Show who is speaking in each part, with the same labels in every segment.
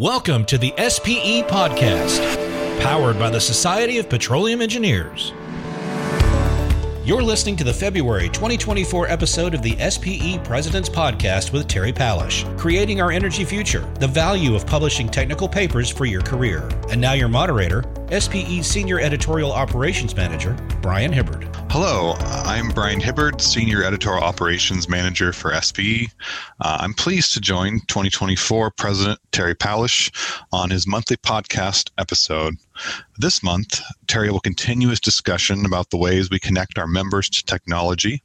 Speaker 1: Welcome to the SPE Podcast, powered by the Society of Petroleum Engineers. You're listening to the February 2024 episode of the SPE President's Podcast with Terry Palisch, creating our energy future, the value of publishing technical papers for your career. And now, your moderator, SPE Senior Editorial Operations Manager, Brian Hibbard.
Speaker 2: Hello, I'm Brian Hibbard, Senior Editorial Operations Manager for SPE. Uh, I'm pleased to join 2024 President Terry Palisch on his monthly podcast episode. This month, Terry will continue his discussion about the ways we connect our members to technology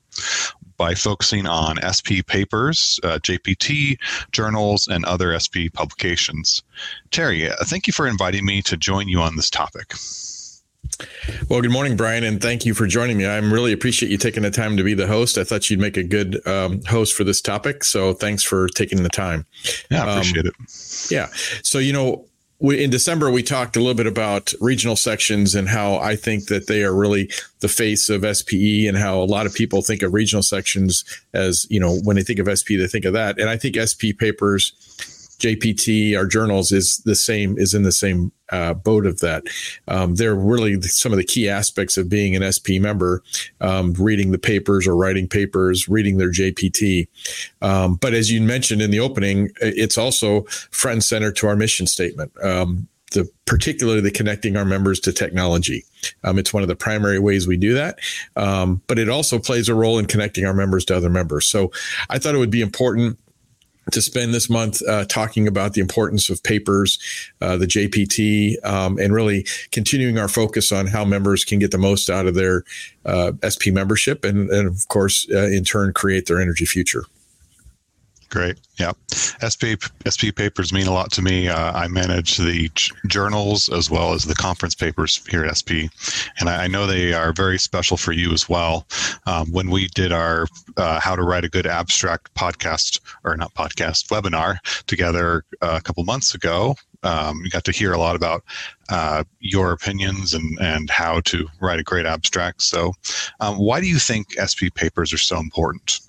Speaker 2: by focusing on SP papers, uh, JPT, journals, and other SP publications. Terry, uh, thank you for inviting me to join you on this topic.
Speaker 3: Well, good morning, Brian, and thank you for joining me. I really appreciate you taking the time to be the host. I thought you'd make a good um, host for this topic, so thanks for taking the time.
Speaker 2: Yeah, I appreciate um,
Speaker 3: it. Yeah. So, you know, we, in December, we talked a little bit about regional sections and how I think that they are really the face of SPE and how a lot of people think of regional sections as, you know, when they think of SP, they think of that. And I think SP papers JPT, our journals is the same, is in the same uh, boat of that. Um, they're really some of the key aspects of being an SP member, um, reading the papers or writing papers, reading their JPT. Um, but as you mentioned in the opening, it's also front and center to our mission statement. Um, the, particularly the connecting our members to technology. Um, it's one of the primary ways we do that, um, but it also plays a role in connecting our members to other members. So I thought it would be important to spend this month uh, talking about the importance of papers, uh, the JPT, um, and really continuing our focus on how members can get the most out of their uh, SP membership and, and of course, uh, in turn, create their energy future.
Speaker 2: Great. Yeah. SP, SP papers mean a lot to me. Uh, I manage the journals as well as the conference papers here at SP. And I, I know they are very special for you as well. Um, when we did our uh, How to Write a Good Abstract podcast, or not podcast, webinar together uh, a couple months ago, um, you got to hear a lot about uh, your opinions and, and how to write a great abstract. So, um, why do you think SP papers are so important?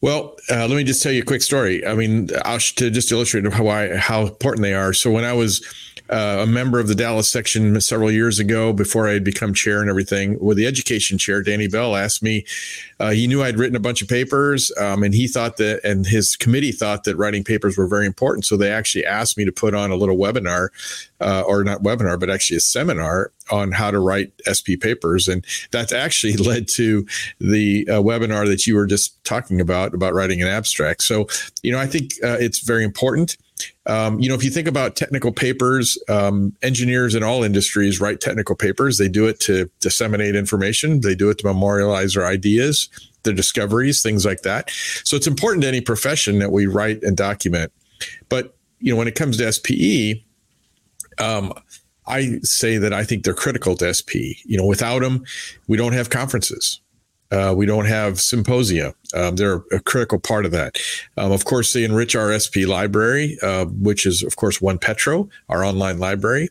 Speaker 3: Well, uh, let me just tell you a quick story. I mean, to just illustrate how important they are. So when I was uh, a member of the Dallas section several years ago, before I had become chair and everything, with the education chair, Danny Bell asked me. Uh, he knew I'd written a bunch of papers, um, and he thought that, and his committee thought that writing papers were very important. So they actually asked me to put on a little webinar, uh, or not webinar, but actually a seminar on how to write SP papers. And that's actually led to the uh, webinar that you were just talking about, about writing an abstract. So, you know, I think uh, it's very important. Um, you know, if you think about technical papers, um, engineers in all industries write technical papers. They do it to disseminate information, they do it to memorialize their ideas, their discoveries, things like that. So it's important to any profession that we write and document. But, you know, when it comes to SPE, um, I say that I think they're critical to SP. You know, without them, we don't have conferences. Uh, we don't have symposia. Um, they're a critical part of that. Um, of course, they enrich our SP library, uh, which is, of course, One Petro, our online library.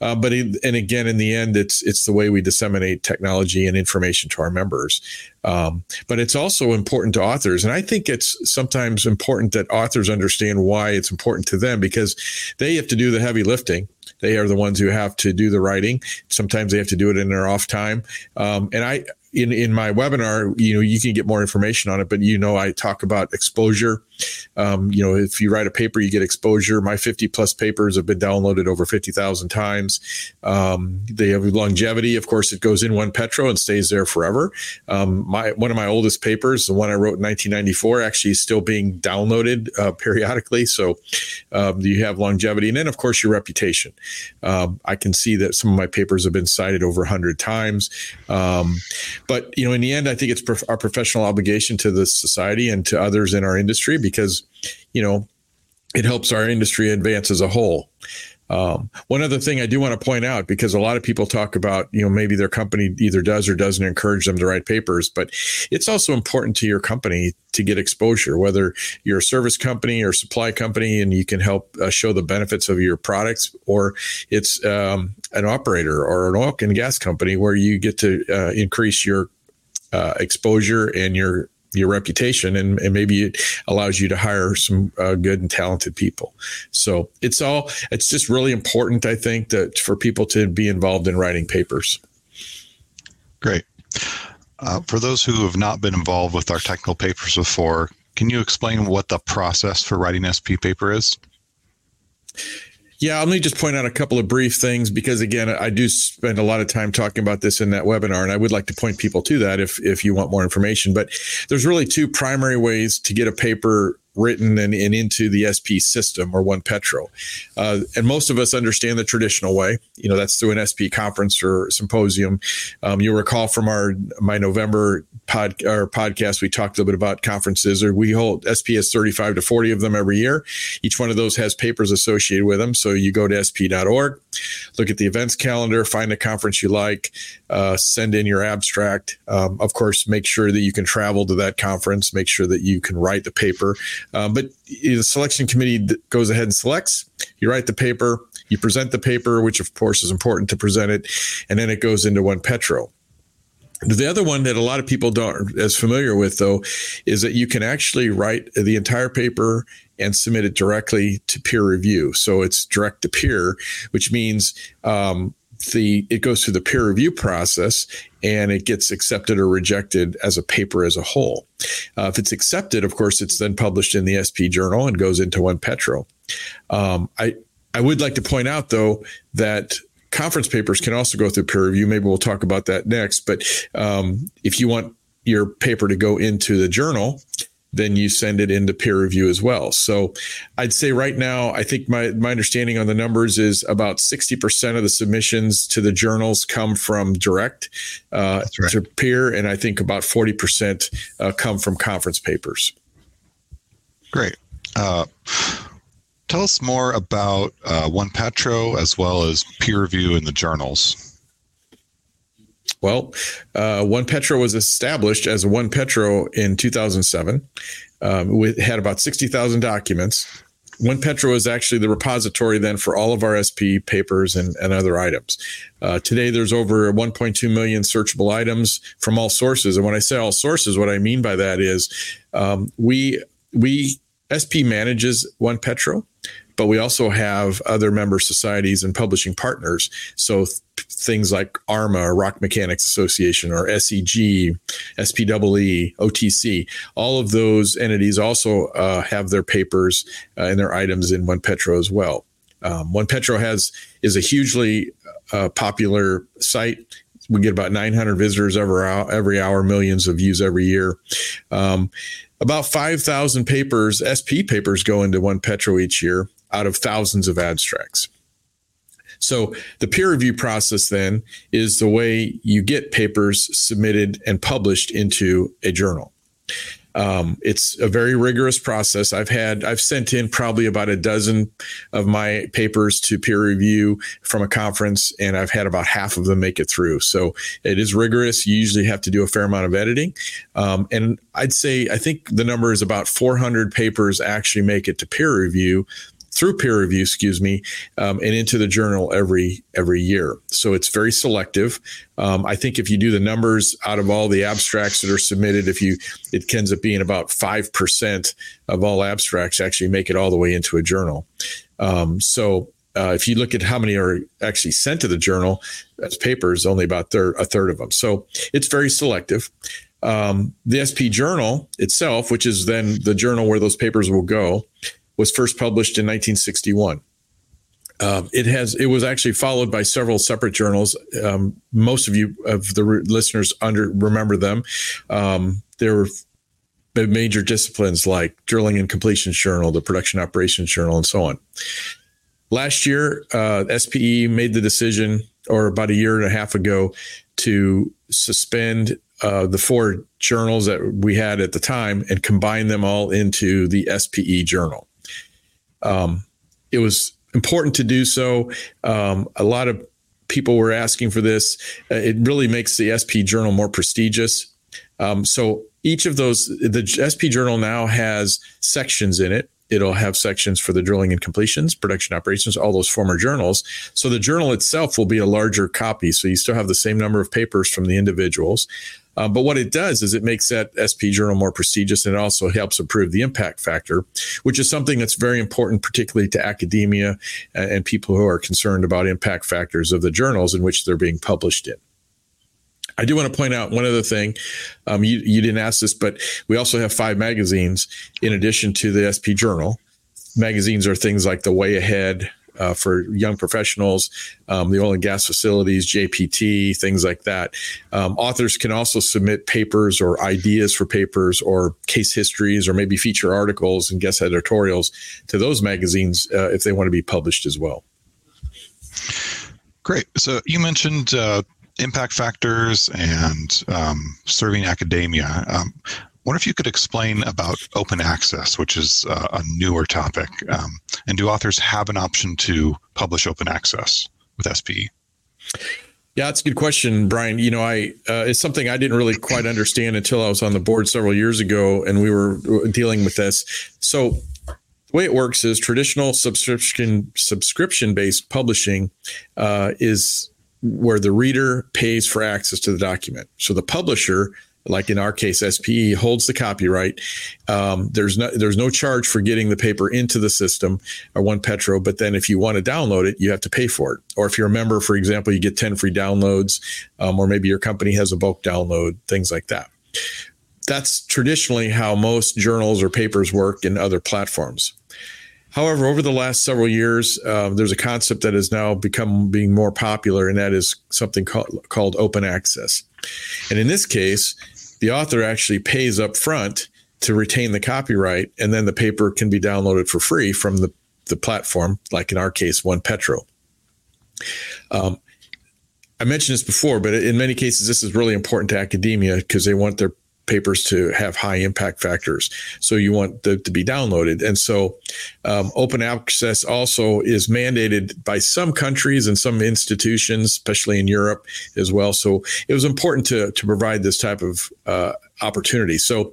Speaker 3: Uh, but it, and again, in the end, it's it's the way we disseminate technology and information to our members. Um, but it's also important to authors, and I think it's sometimes important that authors understand why it's important to them because they have to do the heavy lifting. They are the ones who have to do the writing. Sometimes they have to do it in their off time. Um, and I, in in my webinar, you know, you can get more information on it. But you know, I talk about exposure. Um, you know, if you write a paper, you get exposure. My 50 plus papers have been downloaded over 50,000 times. Um, they have longevity. Of course, it goes in one Petro and stays there forever. Um, my one of my oldest papers, the one I wrote in 1994, actually is still being downloaded uh, periodically. So um, you have longevity, and then of course your reputation. Um, I can see that some of my papers have been cited over 100 times. Um, but you know, in the end, I think it's prof- our professional obligation to the society and to others in our industry because you know it helps our industry advance as a whole. Um, one other thing I do want to point out, because a lot of people talk about, you know, maybe their company either does or doesn't encourage them to write papers, but it's also important to your company to get exposure, whether you're a service company or supply company and you can help uh, show the benefits of your products, or it's um, an operator or an oil and gas company where you get to uh, increase your uh, exposure and your your reputation and, and maybe it allows you to hire some uh, good and talented people. So it's all it's just really important i think that for people to be involved in writing papers.
Speaker 2: Great. Uh, for those who have not been involved with our technical papers before can you explain what the process for writing sp paper is
Speaker 3: yeah, let me just point out a couple of brief things because again, I do spend a lot of time talking about this in that webinar, and I would like to point people to that if if you want more information. But there's really two primary ways to get a paper written and, and into the SP system or One Petro. Uh, and most of us understand the traditional way. You know, that's through an SP conference or symposium. Um, you'll recall from our my November pod our podcast, we talked a little bit about conferences. Or we hold SP has 35 to 40 of them every year. Each one of those has papers associated with them. So you go to sp.org, look at the events calendar, find a conference you like, uh, send in your abstract. Um, of course, make sure that you can travel to that conference. Make sure that you can write the paper. Um, but the selection committee goes ahead and selects. You write the paper, you present the paper, which of course is important to present it, and then it goes into one Petro. The other one that a lot of people don't as familiar with though is that you can actually write the entire paper and submit it directly to peer review. So it's direct to peer, which means um, the it goes through the peer review process and it gets accepted or rejected as a paper as a whole. Uh, if it's accepted, of course, it's then published in the SP Journal and goes into One Petro. Um, I I would like to point out though that conference papers can also go through peer review. Maybe we'll talk about that next. But um, if you want your paper to go into the journal, then you send it into peer review as well. So I'd say right now, I think my, my understanding on the numbers is about 60% of the submissions to the journals come from direct uh, right. to peer. And I think about 40% uh, come from conference papers.
Speaker 2: Great. Uh, tell us more about uh, One Petro as well as peer review in the journals.
Speaker 3: Well, uh, One Petro was established as One Petro in 2007. Um, we had about 60,000 documents. One Petro is actually the repository then for all of our SP papers and, and other items. Uh, today, there's over 1.2 million searchable items from all sources. And when I say all sources, what I mean by that is um, we we SP manages One Petro, but we also have other member societies and publishing partners. So th- things like ARMA, Rock Mechanics Association, or SEG, SPEE, OTC, all of those entities also uh, have their papers uh, and their items in One Petro as well. Um, One Petro has is a hugely uh, popular site. We get about 900 visitors every hour, every hour, millions of views every year. Um, about 5,000 papers, SP papers, go into One Petro each year out of thousands of abstracts. So the peer review process then is the way you get papers submitted and published into a journal. Um, it's a very rigorous process. I've had, I've sent in probably about a dozen of my papers to peer review from a conference, and I've had about half of them make it through. So it is rigorous. You usually have to do a fair amount of editing. Um, and I'd say, I think the number is about 400 papers actually make it to peer review through peer review, excuse me, um, and into the journal every every year. So it's very selective. Um, I think if you do the numbers out of all the abstracts that are submitted, if you it ends up being about five percent of all abstracts actually make it all the way into a journal. Um, so uh, if you look at how many are actually sent to the journal as papers, only about a third of them. So it's very selective. Um, the SP journal itself, which is then the journal where those papers will go, was first published in 1961. Um, it has it was actually followed by several separate journals. Um, most of you of the re- listeners under remember them. Um, there were major disciplines like drilling and completions journal, the production operations journal, and so on. Last year, uh, SPE made the decision, or about a year and a half ago, to suspend uh, the four journals that we had at the time and combine them all into the SPE journal. Um, it was important to do so. Um, a lot of people were asking for this. Uh, it really makes the SP Journal more prestigious. Um, so each of those, the SP Journal now has sections in it. It'll have sections for the drilling and completions, production operations, all those former journals. So the journal itself will be a larger copy. So you still have the same number of papers from the individuals. Uh, but what it does is it makes that SP journal more prestigious and it also helps improve the impact factor, which is something that's very important, particularly to academia and, and people who are concerned about impact factors of the journals in which they're being published in. I do want to point out one other thing. Um, you, you didn't ask this, but we also have five magazines in addition to the SP Journal. Magazines are things like The Way Ahead, uh, for young professionals, um, the oil and gas facilities, JPT, things like that. Um, authors can also submit papers or ideas for papers or case histories or maybe feature articles and guest editorials to those magazines uh, if they want to be published as well.
Speaker 2: Great. So you mentioned uh, impact factors and um, serving academia. Um, wonder if you could explain about open access, which is uh, a newer topic. Um, and do authors have an option to publish open access with SPE?
Speaker 3: Yeah, that's a good question, Brian. You know, I uh, it's something I didn't really quite understand until I was on the board several years ago, and we were dealing with this. So, the way it works is traditional subscription subscription based publishing uh, is where the reader pays for access to the document. So the publisher like in our case, SPE holds the copyright. Um, there's no there's no charge for getting the paper into the system or one Petro, but then if you want to download it, you have to pay for it. Or if you're a member, for example, you get 10 free downloads, um, or maybe your company has a bulk download, things like that. That's traditionally how most journals or papers work in other platforms. However, over the last several years, uh, there's a concept that has now become being more popular, and that is something called, called open access. And in this case, the author actually pays up front to retain the copyright, and then the paper can be downloaded for free from the, the platform, like in our case, One Petro. Um, I mentioned this before, but in many cases, this is really important to academia because they want their papers to have high impact factors. So you want them to be downloaded. And so um, open access also is mandated by some countries and some institutions, especially in Europe as well. So it was important to, to provide this type of uh, opportunity. So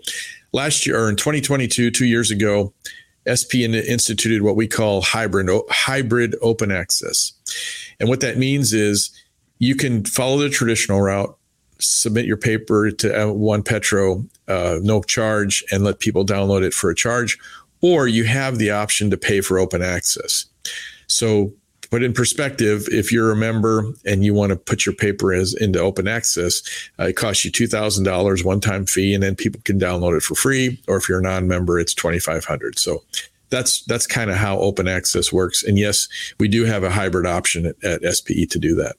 Speaker 3: last year, or in 2022, two years ago, SP instituted what we call hybrid hybrid open access. And what that means is you can follow the traditional route submit your paper to One Petro, uh, no charge, and let people download it for a charge, or you have the option to pay for open access. So, put in perspective, if you're a member and you want to put your paper as into open access, uh, it costs you two thousand dollars one time fee, and then people can download it for free. Or if you're a non-member, it's twenty five hundred. So that's that's kind of how open access works. And yes, we do have a hybrid option at, at SPE to do that.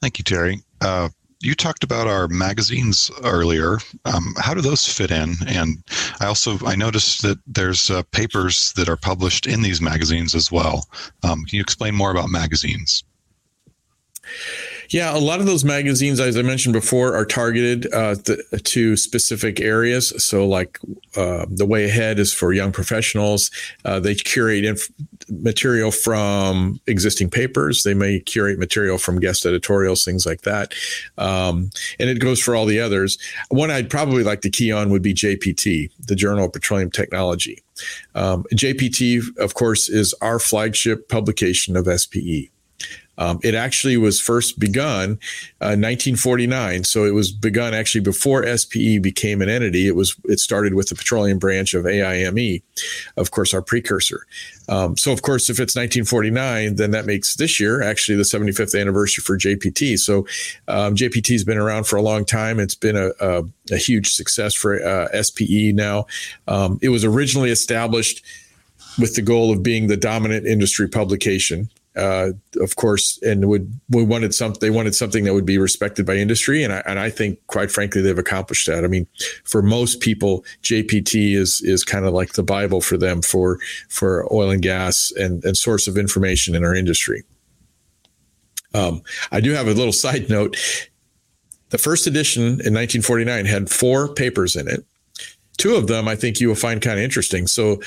Speaker 2: Thank you, Terry. Uh, you talked about our magazines earlier. Um, how do those fit in? And I also I noticed that there's uh, papers that are published in these magazines as well. Um, can you explain more about magazines?
Speaker 3: Yeah, a lot of those magazines, as I mentioned before, are targeted uh, th- to specific areas. So, like uh, the Way Ahead is for young professionals. Uh, they curate inf- material from existing papers. They may curate material from guest editorials, things like that. Um, and it goes for all the others. One I'd probably like to key on would be JPT, the Journal of Petroleum Technology. Um, JPT, of course, is our flagship publication of SPE. Um, it actually was first begun uh, 1949, so it was begun actually before SPE became an entity. It was it started with the petroleum branch of AIME, of course, our precursor. Um, so, of course, if it's 1949, then that makes this year actually the 75th anniversary for JPT. So, um, JPT has been around for a long time. It's been a, a, a huge success for uh, SPE now. Um, it was originally established with the goal of being the dominant industry publication uh, of course, and would we wanted some they wanted something that would be respected by industry, and I and I think quite frankly they've accomplished that. I mean, for most people, JPT is is kind of like the bible for them for for oil and gas and and source of information in our industry. Um, I do have a little side note. The first edition in 1949 had four papers in it. Two of them I think you will find kind of interesting. So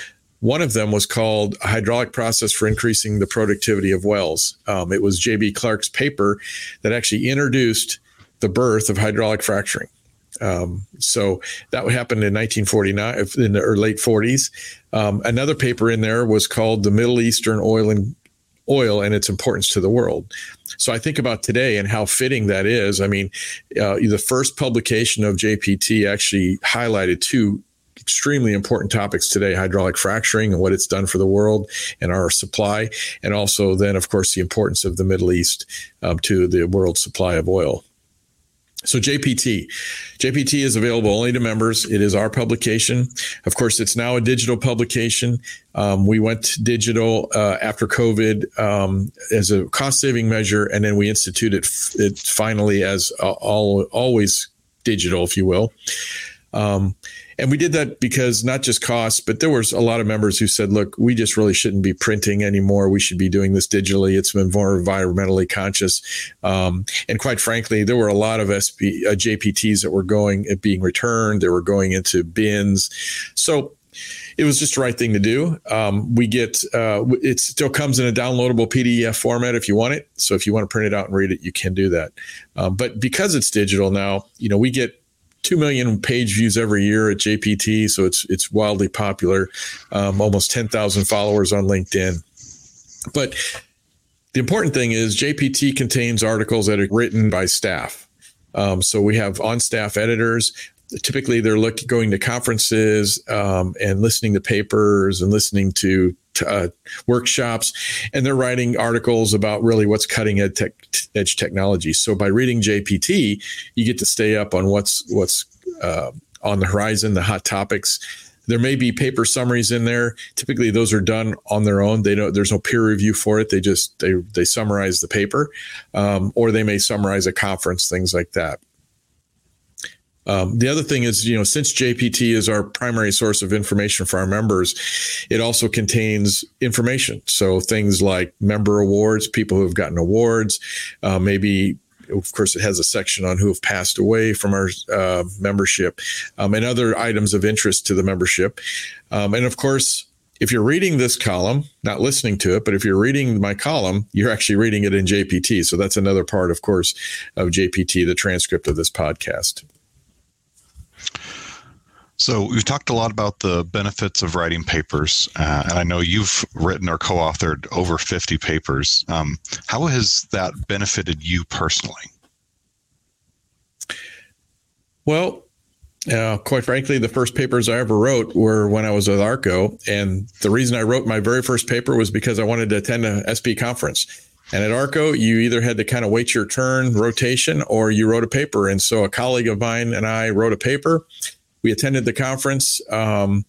Speaker 3: one of them was called hydraulic process for increasing the productivity of wells. Um, it was J.B. Clark's paper that actually introduced the birth of hydraulic fracturing. Um, so that happened in 1949, in the late 40s. Um, another paper in there was called the Middle Eastern Oil and oil and its importance to the world. So I think about today and how fitting that is. I mean, uh, the first publication of JPT actually highlighted two extremely important topics today hydraulic fracturing and what it's done for the world and our supply. And also, then, of course, the importance of the Middle East um, to the world supply of oil. So JPT, JPT is available only to members. It is our publication. Of course, it's now a digital publication. Um, we went digital uh, after COVID um, as a cost saving measure, and then we instituted it finally as uh, all always digital, if you will. Um, and we did that because not just cost, but there was a lot of members who said, look, we just really shouldn't be printing anymore. We should be doing this digitally. It's more environmentally conscious. Um, and quite frankly, there were a lot of SP, uh, JPTs that were going, uh, being returned. They were going into bins. So it was just the right thing to do. Um, we get uh, it still comes in a downloadable PDF format if you want it. So if you want to print it out and read it, you can do that. Um, but because it's digital now, you know we get two million page views every year at JPT, so it's it's wildly popular. Um, almost ten thousand followers on LinkedIn. But the important thing is JPT contains articles that are written by staff. Um, so we have on staff editors. Typically, they're looking going to conferences um, and listening to papers and listening to uh, workshops, and they're writing articles about really what's cutting edge, tech, edge technology. So by reading JPT, you get to stay up on what's what's uh, on the horizon, the hot topics. There may be paper summaries in there. Typically, those are done on their own. They don't. There's no peer review for it. They just they they summarize the paper, um, or they may summarize a conference, things like that. Um, the other thing is, you know, since JPT is our primary source of information for our members, it also contains information. So things like member awards, people who have gotten awards, uh, maybe of course, it has a section on who have passed away from our uh, membership um, and other items of interest to the membership. Um, and of course, if you're reading this column, not listening to it, but if you're reading my column, you're actually reading it in JPT. So that's another part, of course, of JPT, the transcript of this podcast.
Speaker 2: So we've talked a lot about the benefits of writing papers, uh, and I know you've written or co-authored over 50 papers. Um, how has that benefited you personally?
Speaker 3: Well, uh, quite frankly, the first papers I ever wrote were when I was with ARCO, and the reason I wrote my very first paper was because I wanted to attend a SP conference. And at ARCO, you either had to kind of wait your turn rotation or you wrote a paper. And so a colleague of mine and I wrote a paper we attended the conference, um,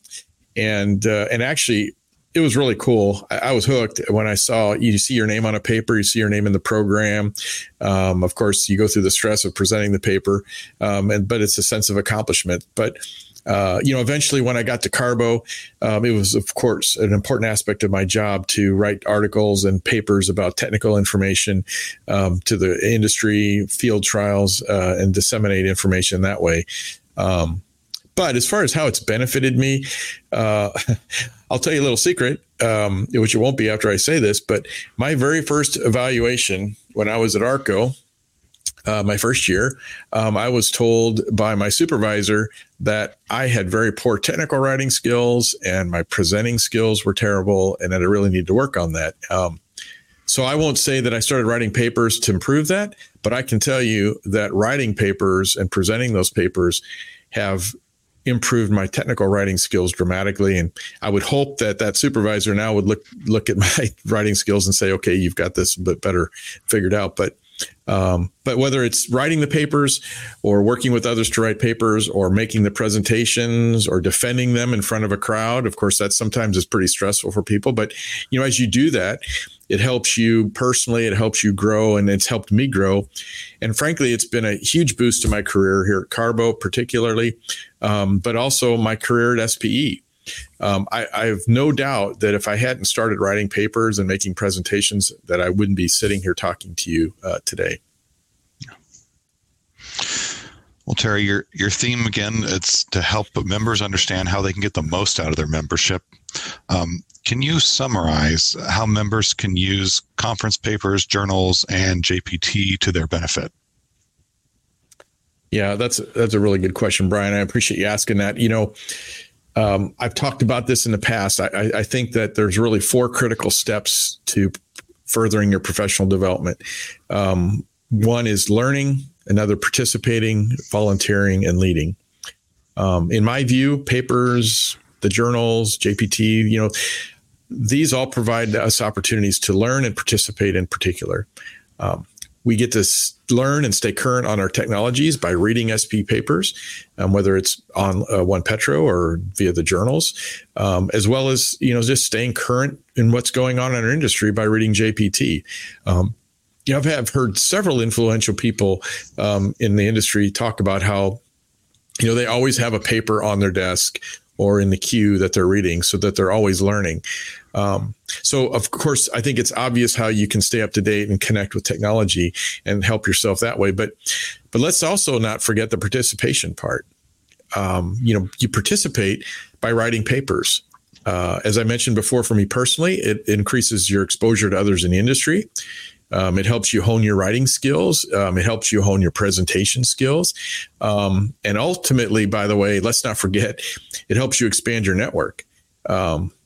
Speaker 3: and uh, and actually it was really cool. I, I, was hooked when I saw you see your name on a paper, you see your name in the program. Um, of course, you go through the stress of presenting the paper, um, and but it's a sense of accomplishment. But uh, you know, eventually when I got to Carbo, um, it was of course an important aspect of my job to write articles and papers about technical information um, to the industry, field trials, uh, and disseminate information that way. Um, but as far as how it's benefited me, uh, I'll tell you a little secret, um, which it won't be after I say this. But my very first evaluation when I was at ARCO, uh, my first year, um, I was told by my supervisor that I had very poor technical writing skills and my presenting skills were terrible, and that I really needed to work on that. Um, so I won't say that I started writing papers to improve that, but I can tell you that writing papers and presenting those papers have improved my technical writing skills dramatically. And I would hope that that supervisor now would look look at my writing skills and say, okay, you've got this a bit better figured out. But um, but whether it's writing the papers or working with others to write papers or making the presentations or defending them in front of a crowd, of course, that sometimes is pretty stressful for people. But you know, as you do that, it helps you personally, it helps you grow, and it's helped me grow. And frankly, it's been a huge boost to my career here at Carbo, particularly, um, but also my career at SPE. Um, I, I, have no doubt that if I hadn't started writing papers and making presentations, that I wouldn't be sitting here talking to you uh, today.
Speaker 2: Well, Terry, your your theme again, it's to help members understand how they can get the most out of their membership. Um, can you summarize how members can use conference papers, journals, and JPT to their benefit?
Speaker 3: Yeah, that's that's a really good question, Brian. I appreciate you asking that. You know, um, I've talked about this in the past. I, I, think that there's really four critical steps to furthering your professional development. Um, one is learning, another participating, volunteering, and leading. Um, in my view, papers, the journals, JPT, you know, these all provide us opportunities to learn and participate in particular. Um, we get to learn and stay current on our technologies by reading SP papers, um, whether it's on uh, One Petro or via the journals, um, as well as you know just staying current in what's going on in our industry by reading JPT. Um, you know, I've have heard several influential people um, in the industry talk about how you know they always have a paper on their desk or in the queue that they're reading so that they're always learning. Um, so, of course, I think it's obvious how you can stay up to date and connect with technology and help yourself that way. But, but let's also not forget the participation part. Um, you know, you participate by writing papers. Uh, as I mentioned before, for me personally, it increases your exposure to others in the industry. Um, it helps you hone your writing skills. Um, it helps you hone your presentation skills. Um, and ultimately, by the way, let's not forget, it helps you expand your network.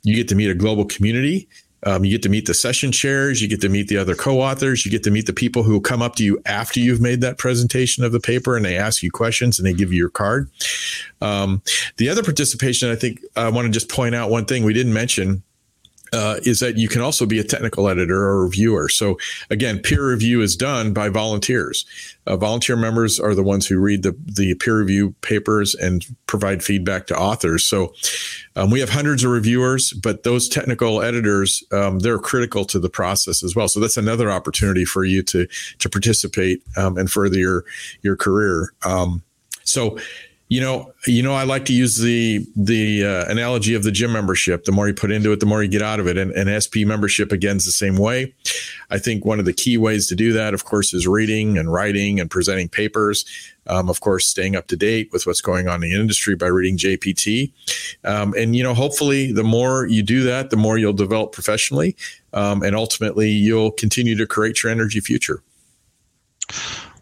Speaker 3: You get to meet a global community. Um, you get to meet the session chairs. You get to meet the other co-authors. You get to meet the people who come up to you after you've made that presentation of the paper, and they ask you questions and they give you your card. Um, the other participation, I think, I want to just point out one thing we didn't mention uh, is that you can also be a technical editor or reviewer. So again, peer review is done by volunteers. Uh, volunteer members are the ones who read the, the peer review papers and provide feedback to authors. So um, we have hundreds of reviewers, but those technical editors, um, they're critical to the process as well. So that's another opportunity for you to, to participate um, and further your, your career. Um, so you know, you know, I like to use the the uh, analogy of the gym membership. The more you put into it, the more you get out of it. And, and SP membership again is the same way. I think one of the key ways to do that, of course, is reading and writing and presenting papers. Um, of course, staying up to date with what's going on in the industry by reading JPT. Um, and you know, hopefully, the more you do that, the more you'll develop professionally, um, and ultimately, you'll continue to create your energy future.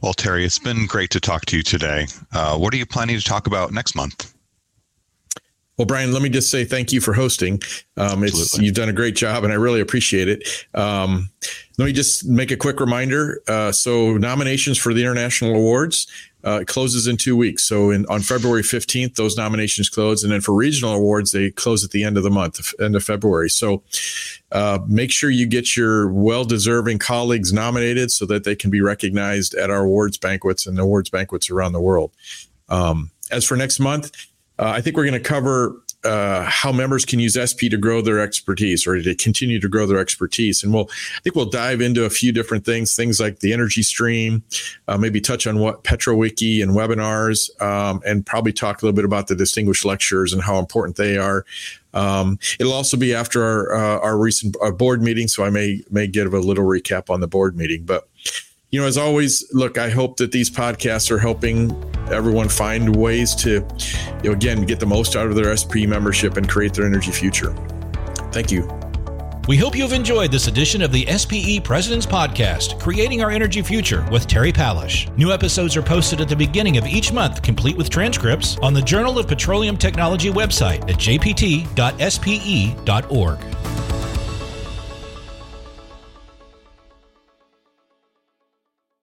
Speaker 2: Well, Terry, it's been great to talk to you today. Uh, what are you planning to talk about next month?
Speaker 3: Well, Brian, let me just say thank you for hosting. Um, you've done a great job, and I really appreciate it. Um, let me just make a quick reminder. Uh, so, nominations for the international awards uh, closes in two weeks. So, in, on February fifteenth, those nominations close, and then for regional awards, they close at the end of the month, end of February. So, uh, make sure you get your well-deserving colleagues nominated so that they can be recognized at our awards banquets and awards banquets around the world. Um, as for next month uh, I think we're going to cover uh, how members can use SP to grow their expertise or to continue to grow their expertise. And we'll, I think we'll dive into a few different things, things like the energy stream, uh, maybe touch on what PetroWiki and webinars, um, and probably talk a little bit about the distinguished lectures and how important they are. Um, it'll also be after our, uh, our recent our board meeting, so I may may give a little recap on the board meeting. But you know, as always, look, I hope that these podcasts are helping everyone find ways to, you know, again, get the most out of their SP membership and create their energy future. Thank you.
Speaker 1: We hope you've enjoyed this edition of the SPE President's Podcast, Creating Our Energy Future with Terry Palisch. New episodes are posted at the beginning of each month, complete with transcripts, on the Journal of Petroleum Technology website at jpt.spe.org.